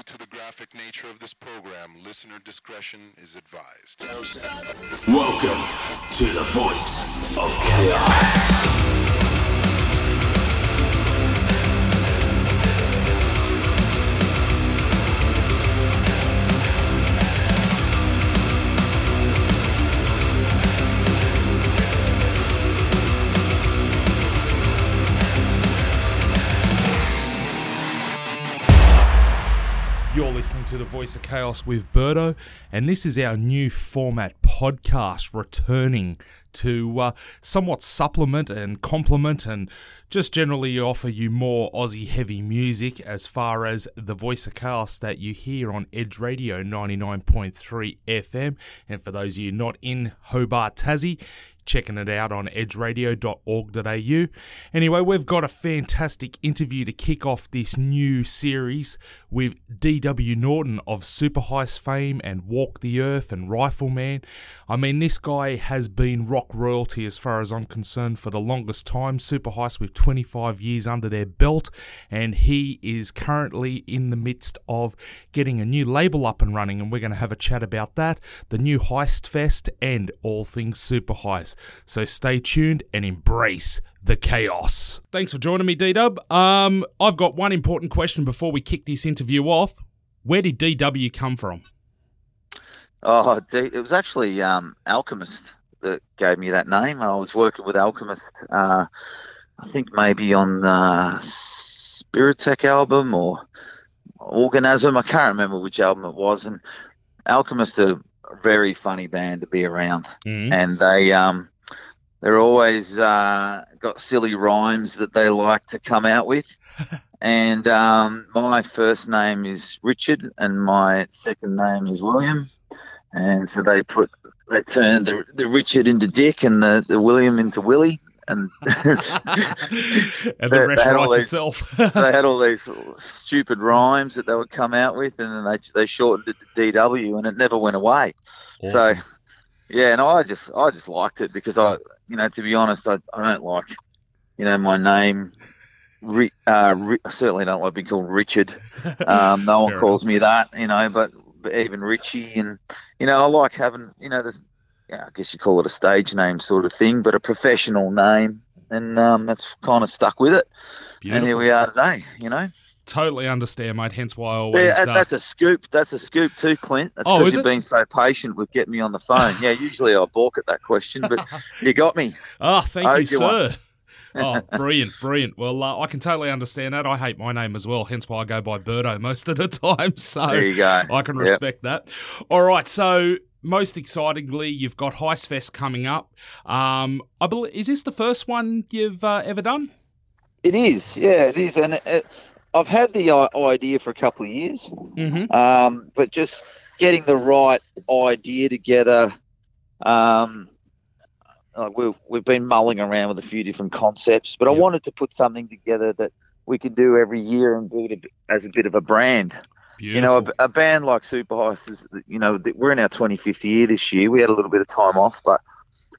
Due to the graphic nature of this program, listener discretion is advised. Welcome to the voice of chaos. The Voice of Chaos with Birdo, and this is our new format podcast returning to uh, somewhat supplement and complement and just generally offer you more Aussie heavy music as far as the Voice of Chaos that you hear on Edge Radio 99.3 FM. And for those of you not in Hobart, Tassie, checking it out on edgeradio.org.au. Anyway, we've got a fantastic interview to kick off this new series with DW Norton of Super Heist fame and Walk the Earth and Rifleman. I mean, this guy has been rock royalty as far as I'm concerned for the longest time. Super Heist with 25 years under their belt, and he is currently in the midst of getting a new label up and running, and we're going to have a chat about that, the new Heist Fest, and all things Super Heist. So stay tuned and embrace the chaos. Thanks for joining me, D Dub. Um, I've got one important question before we kick this interview off. Where did DW come from? Oh, it was actually um, Alchemist that gave me that name. I was working with Alchemist, uh, I think maybe on the Spiritech album or Organism. I can't remember which album it was. And Alchemist are a very funny band to be around, Mhm. and they um, they're always uh, got silly rhymes that they like to come out with. and um, my first name is Richard, and my second name is William. And so they put they turned the, the Richard into Dick and the, the William into Willie, and and the They- rest they writes these- itself. they had all these stupid rhymes that they would come out with, and then they they shortened it to DW, and it never went away. So, yeah, and I just I just liked it because I, you know, to be honest, I, I don't like, you know, my name. Ri- uh, Ri- I certainly don't like being called Richard. Um, no one calls me that, you know, but, but even Richie, and you know, I like having, you know, this. Yeah, I guess you call it a stage name sort of thing, but a professional name, and um, that's kind of stuck with it. And here we are today, you know. Totally understand, mate. Hence why I Yeah, always. uh, that's a scoop. That's a scoop too, Clint. That's Oh, because is you've it? been so patient with getting me on the phone. Yeah, usually I balk at that question, but you got me. Ah, thank you, sir. oh, brilliant, brilliant. Well, uh, I can totally understand that. I hate my name as well, hence why I go by Birdo most of the time. So There you go. I can Yep. respect that. All right, so most excitingly, you've got Heist Fest coming up. Um, I believe is this the first one you've uh, ever done? It is. Yeah, it is. And it, it, I've had the idea for a couple of years, Mm-hmm. um, but just getting the right idea together. Um, like we've, we've been mulling around with a few different concepts, but I wanted to put something together that we could do every year and build it as a bit of a brand. Beautiful. You know, a, a band like Super Heist is, you know, we're in our 25th year this year. We had a little bit of time off, but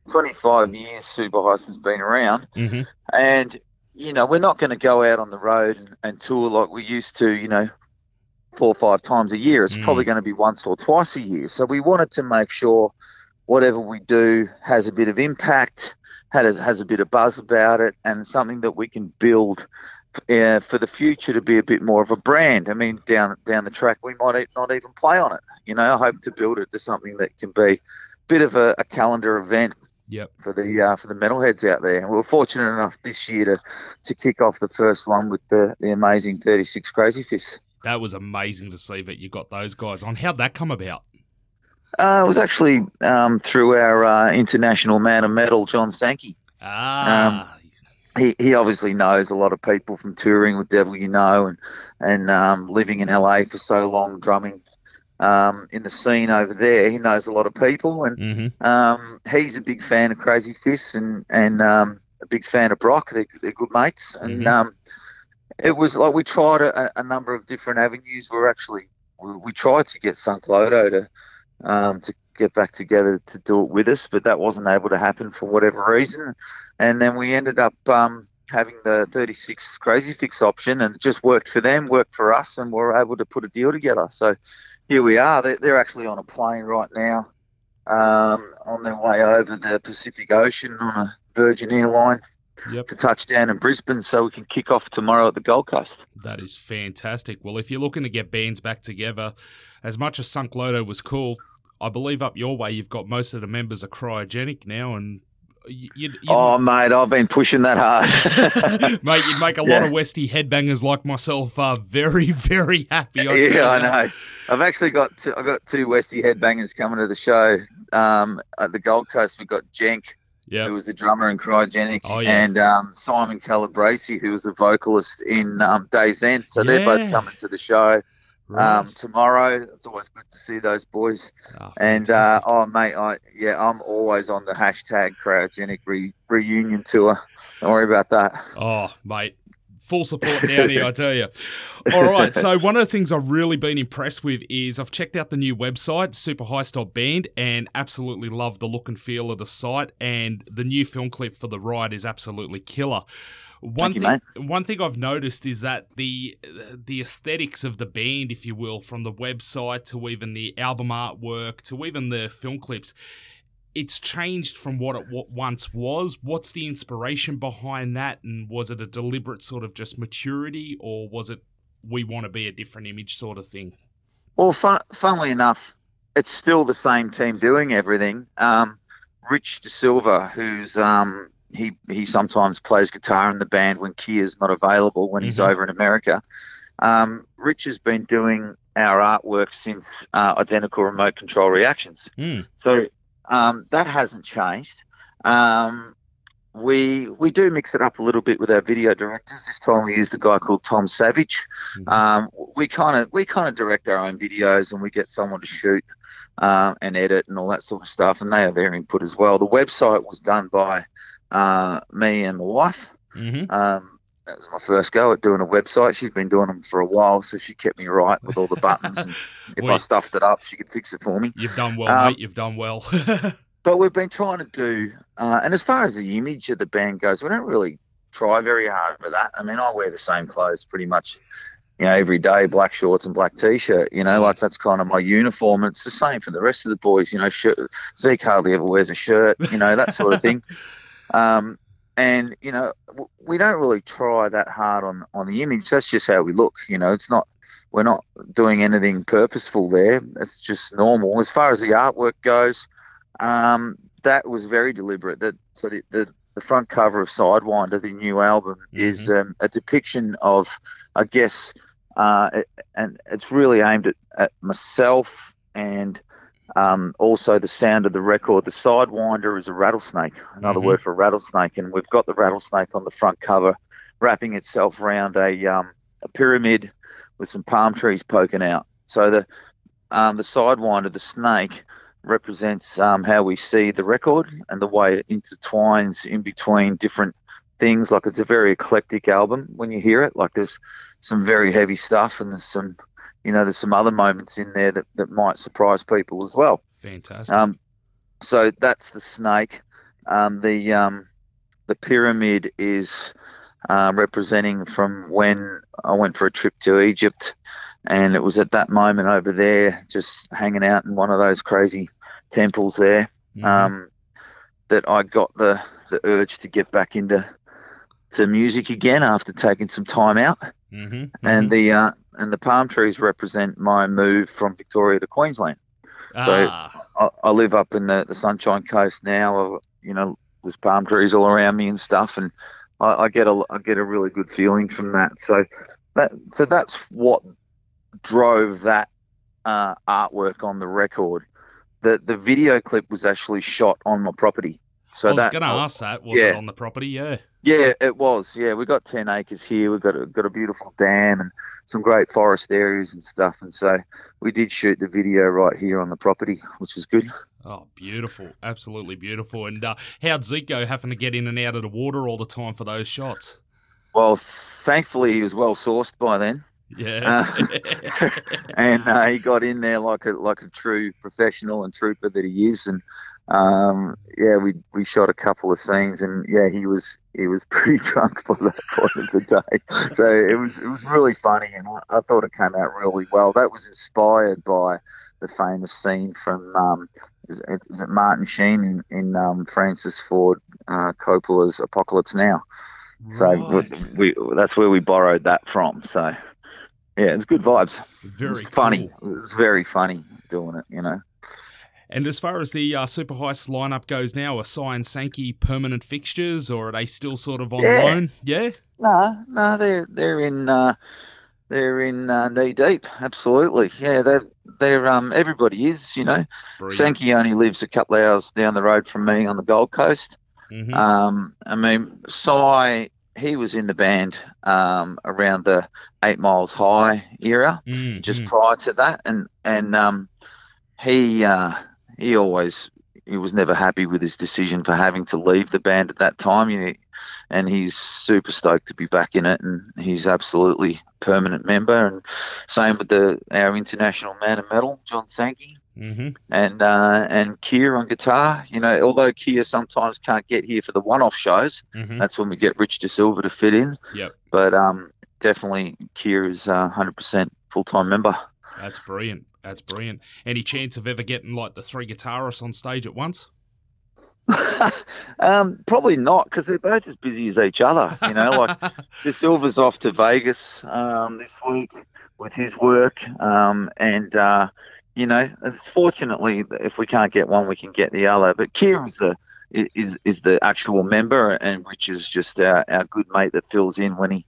25 years Super Heist has been around. Mhm. And, you know, we're not going to go out on the road and, and tour like we used to, you know, four or five times a year. It's Mm. probably going to be once or twice a year. So we wanted to make sure whatever we do has a bit of impact, has, has a bit of buzz about it, and something that we can build uh, for the future to be a bit more of a brand. I mean, down down the track, we might not even play on it. You know, I hope to build it to something that can be a bit of a, a calendar event Yep. for the uh, for the metalheads out there. We were fortunate enough this year to to kick off the first one with the, the amazing 36 Crazy Fists. That was amazing to see that you got those guys on. How'd that come about? Uh, it was actually um, through our uh, international man of metal, John Sankey. Ah, he, he obviously knows a lot of people from touring with Devil You Know and and um, living in LA for so long, drumming um, in the scene over there. He knows a lot of people, and mm-hmm. um, he's a big fan of Crazy Fists and and um, a big fan of Brock. They're, they're good mates, and Mhm. um, it was like we tried a, a number of different avenues. We're actually we, we tried to get Sunk Loto to um, to get back together to do it with us, but that wasn't able to happen for whatever reason. And then we ended up um, having the 36 Crazy Fists option, and it just worked for them, worked for us, and we're able to put a deal together. So here we are. They're, they're actually on a plane right now, um, on their way over the Pacific Ocean on a Virgin airline Yep. to touchdown in Brisbane, so we can kick off tomorrow at the Gold Coast. That is fantastic. Well, if you're looking to get bands back together, as much as Sunk Loto was cool, I believe up your way you've got most of the members are cryogenic now, and you, you, you Oh, mate, I've been pushing that hard. mate, you'd make a lot of Westie headbangers like myself uh, very, very happy. I yeah, I know. I've actually got two, I've got two Westie headbangers coming to the show. Um, at the Gold Coast, we've got Jenk, Yep. who was the drummer in Cryogenic, Oh, yeah. and um, Simon Calabresi, who was the vocalist in um, Days End. So they're both coming to the show Right. um, tomorrow. It's always good to see those boys. Ah, And uh, oh, mate, I yeah, I'm always on the hashtag Cryogenic re- reunion tour. Don't worry about that. Oh, mate. Full support down here, I tell you. All right. So, one of the things I've really been impressed with is I've checked out the new website, superheist.band, and absolutely love the look and feel of the site. And the new film clip for the ride is absolutely killer. One you, thing, one thing I've noticed is that the the aesthetics of the band, if you will, from the website to even the album artwork to even the film clips, it's changed from what it w- once was. What's the inspiration behind that? And was it a deliberate sort of just maturity, or was it we want to be a different image sort of thing? Well, fun, funnily enough, it's still the same team doing everything. Um, Rich De Silva, who's um, he he sometimes plays guitar in the band when Kier's not available when he's Mhm. over in America. Um, Rich has been doing our artwork since uh, Identical Remote Control Reactions. Mm. So um, that hasn't changed. Um, we we do mix it up a little bit with our video directors. This time we used a guy called Tom Savage. Mhm. Um, we kind of we kind of direct our own videos and we get someone to shoot um, and edit and all that sort of stuff, and they have their input as well. The website was done by uh, me and my wife. hmm Um, that was my first go at doing a website. She's been doing them for a while, so she kept me right with all the buttons. And if I stuffed it up, she could fix it for me. You've done well, Um, mate. You've done well. But we've been trying to do, uh, and as far as the image of the band goes, we don't really try very hard for that. I mean, I wear the same clothes pretty much, you know, every day, black shorts and black t-shirt. You know, like that's kind of my uniform. It's the same for the rest of the boys. You know, shirt, Zeke hardly ever wears a shirt. You know, that sort of thing. Um, and you know, we don't really try that hard on on the image. That's just how we look. You know, it's not. We're not doing anything purposeful there. It's just normal. As far as the artwork goes, um, that was very deliberate. That so the, the the front cover of Sidewinder, the new album, is um, a depiction of, I guess, uh, it- and it's really aimed at, at myself and um, also the sound of the record. The Sidewinder is a rattlesnake, another Mhm. word for rattlesnake, and we've got the rattlesnake on the front cover, wrapping itself around a um, a pyramid with some palm trees poking out. So the um, the Sidewinder, the snake, represents um, how we see the record and the way it intertwines in between different things. Like it's a very eclectic album when you hear it. Like there's some very heavy stuff and there's some, you know, there's some other moments in there that, that might surprise people as well. Fantastic. Um, so that's the snake. Um, the um, the pyramid is uh, representing from when I went for a trip to Egypt, and it was at that moment over there, just hanging out in one of those crazy temples there, Mhm. um, that I got the the urge to get back into to music again after taking some time out. Mhm. And the uh, and the palm trees represent my move from Victoria to Queensland. so- ah, I, I live up in the, the Sunshine Coast now. You know, there's palm trees all around me and stuff, and I, I get a I get a really good feeling from that. So that so that's what drove that uh, artwork on the record. The the video clip was actually shot on my property. So I was going to ask that. Was it on the property? Yeah. Yeah, it was. Yeah, we got ten acres here. We've got a, got a beautiful dam and some great forest areas and stuff. And so we did shoot the video right here on the property, which was good. Oh, beautiful. Absolutely beautiful. And uh, how'd Zeke go having to get in and out of the water all the time for those shots? Well, thankfully he was well sourced by then, Yeah. and uh, he got in there like a like a true professional and trooper that he is, and um, yeah, we we shot a couple of scenes, and yeah, he was he was pretty drunk by that point of the day. So it was it was really funny, and I, I thought it came out really well. That was inspired by the famous scene from um, is, it, is it Martin Sheen in, in um, Francis Ford uh, Coppola's Apocalypse Now. So Right. we, we that's where we borrowed that from. So yeah, it's good vibes. it Very funny. cool. It was very funny doing it. You know. And as far as the uh, Super Heist lineup goes now, are Cy and Sankey permanent fixtures, or are they still sort of on Yeah. loan? Yeah. No, no, they're they're in uh, they're in uh, knee deep. Absolutely, yeah. They're they're um everybody is. You know, Brilliant. Frankie only lives a couple of hours down the road from me on the Gold Coast. Mhm. Um, I mean, Cy, he was in the band um, around the Eight Miles High era, Mm, just mm. prior to that, and and um, he uh, he always he was never happy with his decision for having to leave the band at that time. You know, and he's super stoked to be back in it, and he's absolutely a permanent member. And same with the our international man of metal, John Sankey Mhm. and uh, and Kier on guitar. You know, although Kier sometimes can't get here for the one-off shows, Mhm. that's when we get Rich De Silva to fit in. Yep. But um, definitely Kier is uh, 100% full-time member. That's brilliant. That's brilliant. Any chance of ever getting like the three guitarists on stage at once? um, probably not because they're both as busy as each other. You know, like De Silva's off to Vegas um, this week with his work, um, and uh, you know, fortunately, if we can't get one, we can get the other. But Kier is the is is the actual member, and Rich is just our, our good mate that fills in when he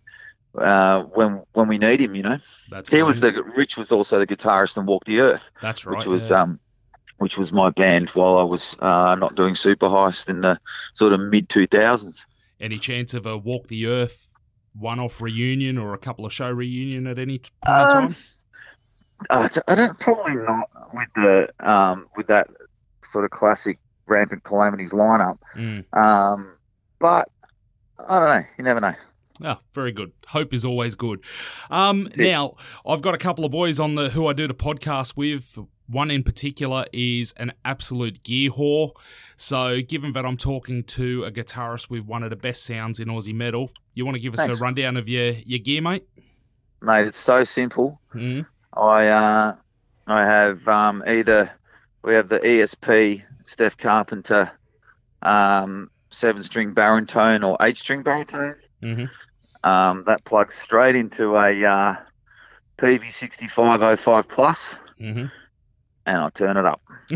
uh, when when we need him. You know, That's he was the Rich was also the guitarist in Walk the Earth, That's right. which was yeah. um which was my band while I was uh, not doing Super Heist in the sort of mid two thousands. Any chance of a Walk the Earth one-off reunion or a couple of show reunion at any point in Um, time? Uh, I don't probably not with the um, with that sort of classic rampant calamities lineup. Mm. Um, but I don't know. You never know. Ah, very good. Hope is always good. Um, now, I've got a couple of boys on the who I do the podcast with. One in particular is an absolute gear whore. So, given that I'm talking to a guitarist with one of the best sounds in Aussie metal, you want to give us Thanks. a rundown of your, your gear, mate? Mate, it's so simple. Mm. I uh, I have um, either we have the ESP Steph Carpenter um, seven string baritone or eight string baritone. hmm Um, that plugs straight into a uh, PV6505 plus, hmm and I turn it up.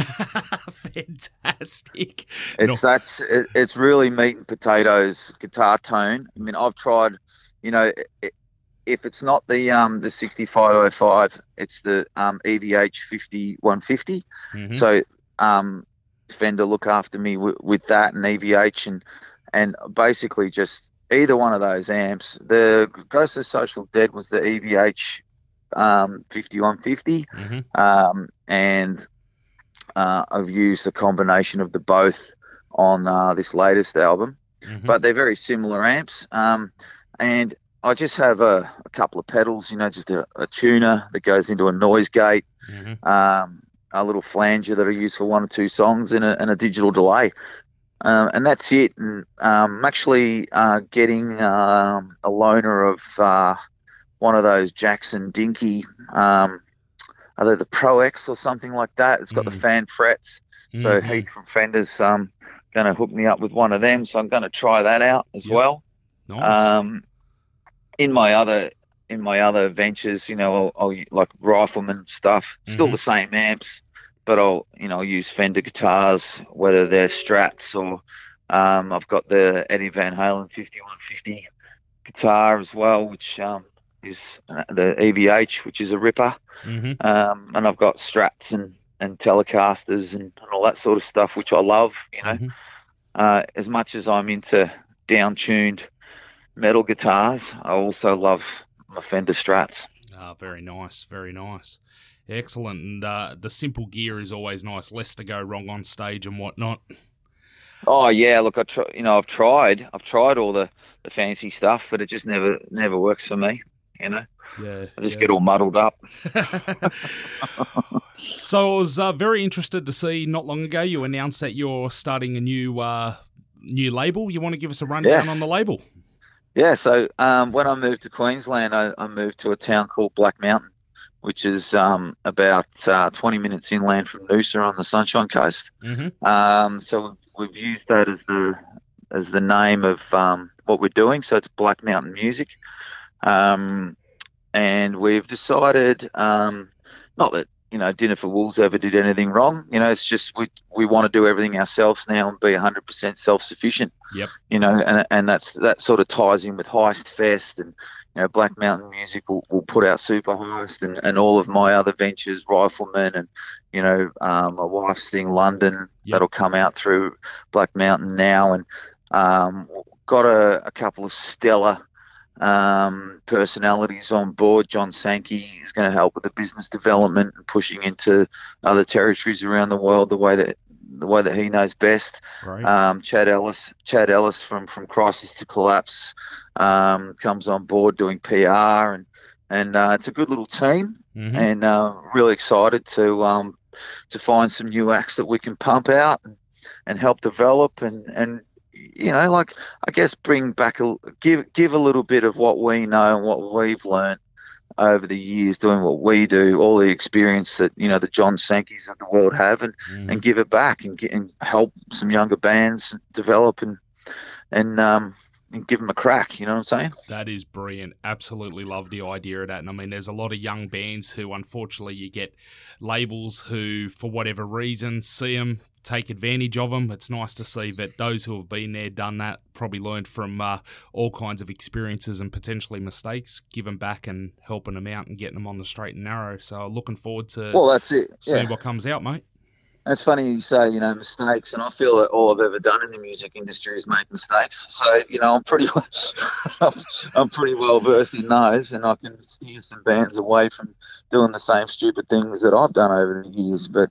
Fantastic. It's No. that's it, it's really meat and potatoes guitar tone. I mean, I've tried, you know, i if it's not the um the 6505, it's the um EVH 5150. Mhm. So um Fender look after me w- with that and EVH and and basically just either one of those amps. The Ghost of Social Dead was the EVH um 5150 Mhm. um, and uh, I've used a combination of the both on uh, this latest album. Mhm. But they're very similar amps, um, and I just have a, a couple of pedals, you know, just a, a tuner that goes into a noise gate, Mhm. um, a little flanger that I use for one or two songs, and a, and a digital delay. Um, and that's it. And um, I'm actually uh, getting um, a loaner of uh, one of those Jackson Dinky, um, are they the Pro X or something like that? It's got the Mm. fan frets. So Mhm. Heath from Fender's um, going to hook me up with one of them. So I'm going to try that out as Yep. well. Nice. Um, in my other in my other ventures, you know, I'll, I'll like rifleman stuff, still Mhm. the same amps, but I'll you know use Fender guitars, whether they're Strats or um, I've got the Eddie Van Halen 5150 guitar as well, which um, is uh, the EVH, which is a ripper, Mhm. um, and I've got Strats and and Telecasters and, and all that sort of stuff, which I love. You know, Mhm. uh, as much as I'm into down-tuned metal guitars, I also love my Fender Strats. Ah, very nice, very nice. Excellent. And uh, the simple gear is always nice, less to go wrong on stage and whatnot. Oh yeah, look, I try, you know, I've tried, I've tried all the, the fancy stuff, but it just never never works for me. You know, Yeah. I just yeah. get all muddled up. So I was uh, very interested to see not long ago you announced that you're starting a new uh, new label. You want to give us a rundown on the label? Yeah, so um, when I moved to Queensland, I, I moved to a town called Black Mountain, which is um, about uh, 20 minutes inland from Noosa on the Sunshine Coast. Mm-hmm. Um, so we've used that as the as the name of um, what we're doing. So it's Black Mountain Music, um, and we've decided um, not that you know Dinner for Wolves ever did anything wrong. You know, it's just we we want to do everything ourselves now and be 100% self sufficient. Yep. You know, and and that's that sort of ties in with Heist Fest and. You know, Black Mountain Music will, will put out Super Heist and, and all of my other ventures, Rifleman and, you know, um, my wife's thing, London, Yep. that'll come out through Black Mountain now. And um, got a, a couple of stellar um, personalities on board. John Sankey is going to help with the business development and pushing into other territories around the world the way that the way that he knows best. Great. Um, Chad Ellis, Chad Ellis from from Crisis to Collapse, um, comes on board doing PR and and uh, it's a good little team Mhm. and uh, really excited to um, to find some new acts that we can pump out and, and help develop and and you know like I guess bring back a give give a little bit of what we know and what we've learned over the years doing what we do, all the experience that you know the John Sankeys of the world have, and Mhm. and give it back and, get, and help some younger bands develop and and um and give them a crack. You know what I'm saying? That is brilliant. Absolutely love the idea of that. And I mean, there's a lot of young bands who, unfortunately, you get labels who, for whatever reason, see them, take advantage of them. It's nice to see that those who have been there, done that, probably learned from uh, all kinds of experiences and potentially mistakes, them back and helping them out and getting them on the straight and narrow. So, looking forward to Well, that's it. See Yeah. what comes out, mate. It's funny you say, you know, mistakes, and I feel that all I've ever done in the music industry is make mistakes. So, you know, I'm pretty, I'm pretty well versed in those, and I can steer some bands away from doing the same stupid things that I've done over the years. But,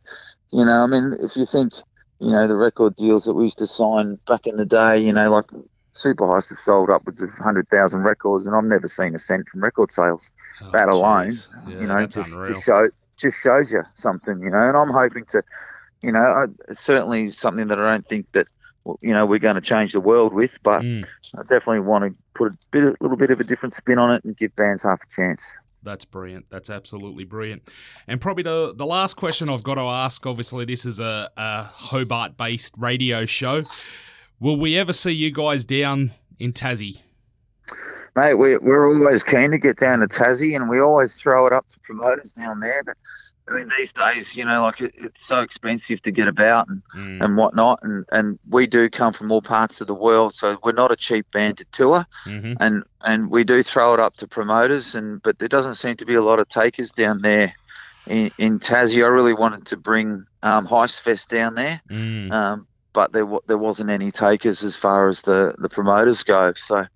you know, I mean, if you think, you know, the record deals that we used to sign back in the day, you know, like Super Heist have sold upwards of hundred thousand records, and I've never seen a cent from record sales Oh, that alone. Yeah, you know, just, just show just shows you something, you know. And I'm hoping to, you know, I, certainly something that I don't think that you know we're going to change the world with, but Mm. I definitely want to put a bit, a little bit of a different spin on it and give bands half a chance. That's brilliant. That's absolutely brilliant. And probably the, the last question I've got to ask obviously, this is a, a Hobart based radio show. Will we ever see you guys down in Tassie? Mate, we, we're always keen to get down to Tassie, and we always throw it up to promoters down there. But I mean, these days, you know, like it, it's so expensive to get about and, Mm. and whatnot, and and we do come from all parts of the world, so we're not a cheap band to tour. hmm and and we do throw it up to promoters and but there doesn't seem to be a lot of takers down there in, in Tassie. I really wanted to bring um, Heist Fest down there, Mm. um, but there there wasn't any takers as far as the, the promoters go. So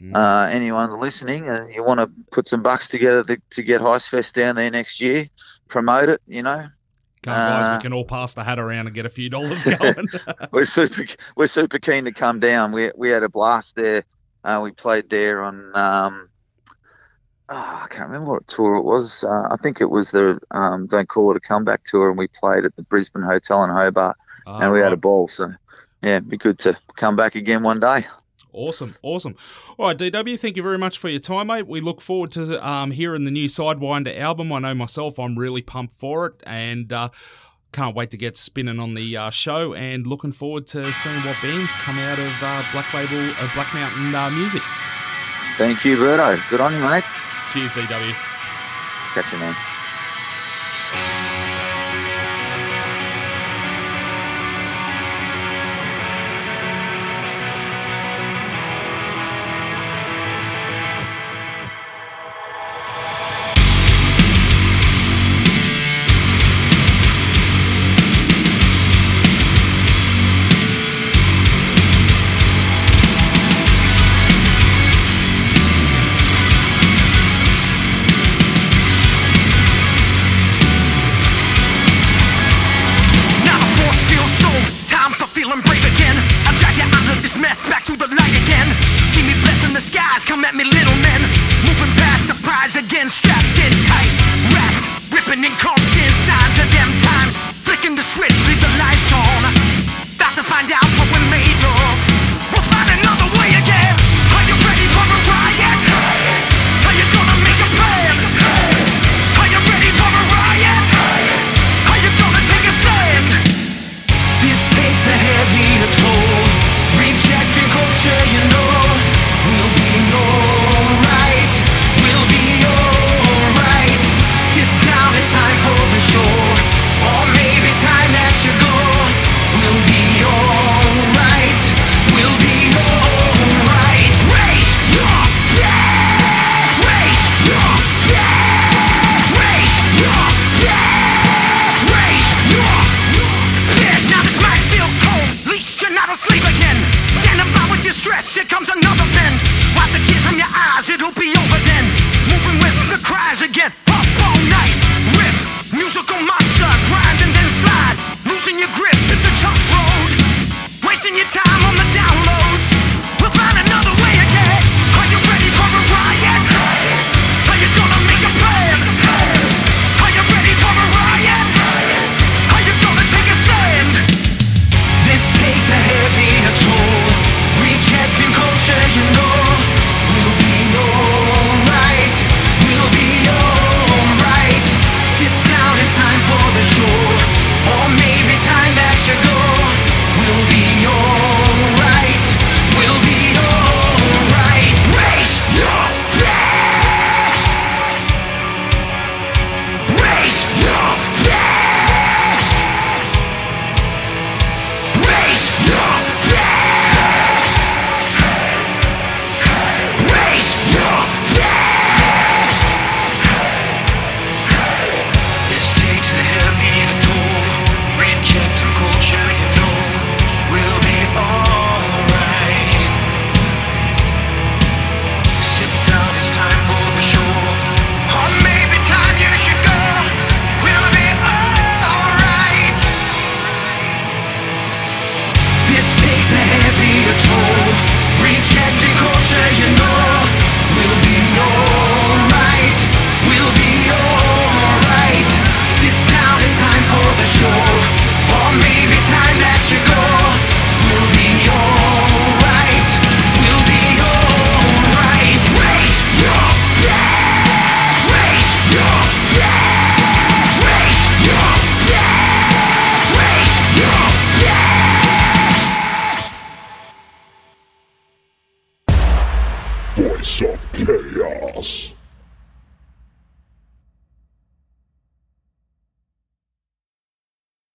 Mm. uh, anyone listening, uh, you want to put some bucks together to, to get Heist Fest down there next year, promote it. You know, Come on, guys, we uh, can all pass the hat around and get a few dollars going. we're super we're super keen to come down. We we had a blast there. Uh, we played there on um, oh, I can't remember what tour it was. Uh, I think it was the um, Don't Call It a Comeback tour, and we played at the Brisbane Hotel in Hobart, Ah, and we had a ball. So yeah, it'd be good to come back again one day. Awesome, awesome. All right, DW, thank you very much for your time, mate. We look forward to um, hearing the new Sidewinder album. I know myself, I'm really pumped for it, and uh, can't wait to get spinning on the uh, show. And looking forward to seeing what bands come out of uh, Black Label, uh, Black Mountain uh, Music. Thank you, Birdo. Good on you, mate. Cheers, DW. Catch you, man. takes a hand.